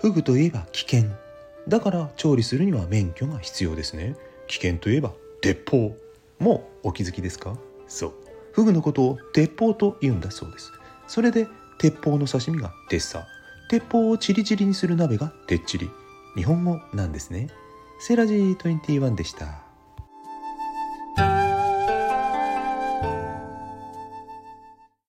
フグといえば危険。だから調理するには免許が必要ですね。危険といえば鉄砲。もうお気づきですか？そう。フグのことを鉄砲と言うんだそうです。それで鉄砲の刺身が鉄砂。鉄砲をチリチリにする鍋が鉄チリ。日本語なんですね。セラジー21でした。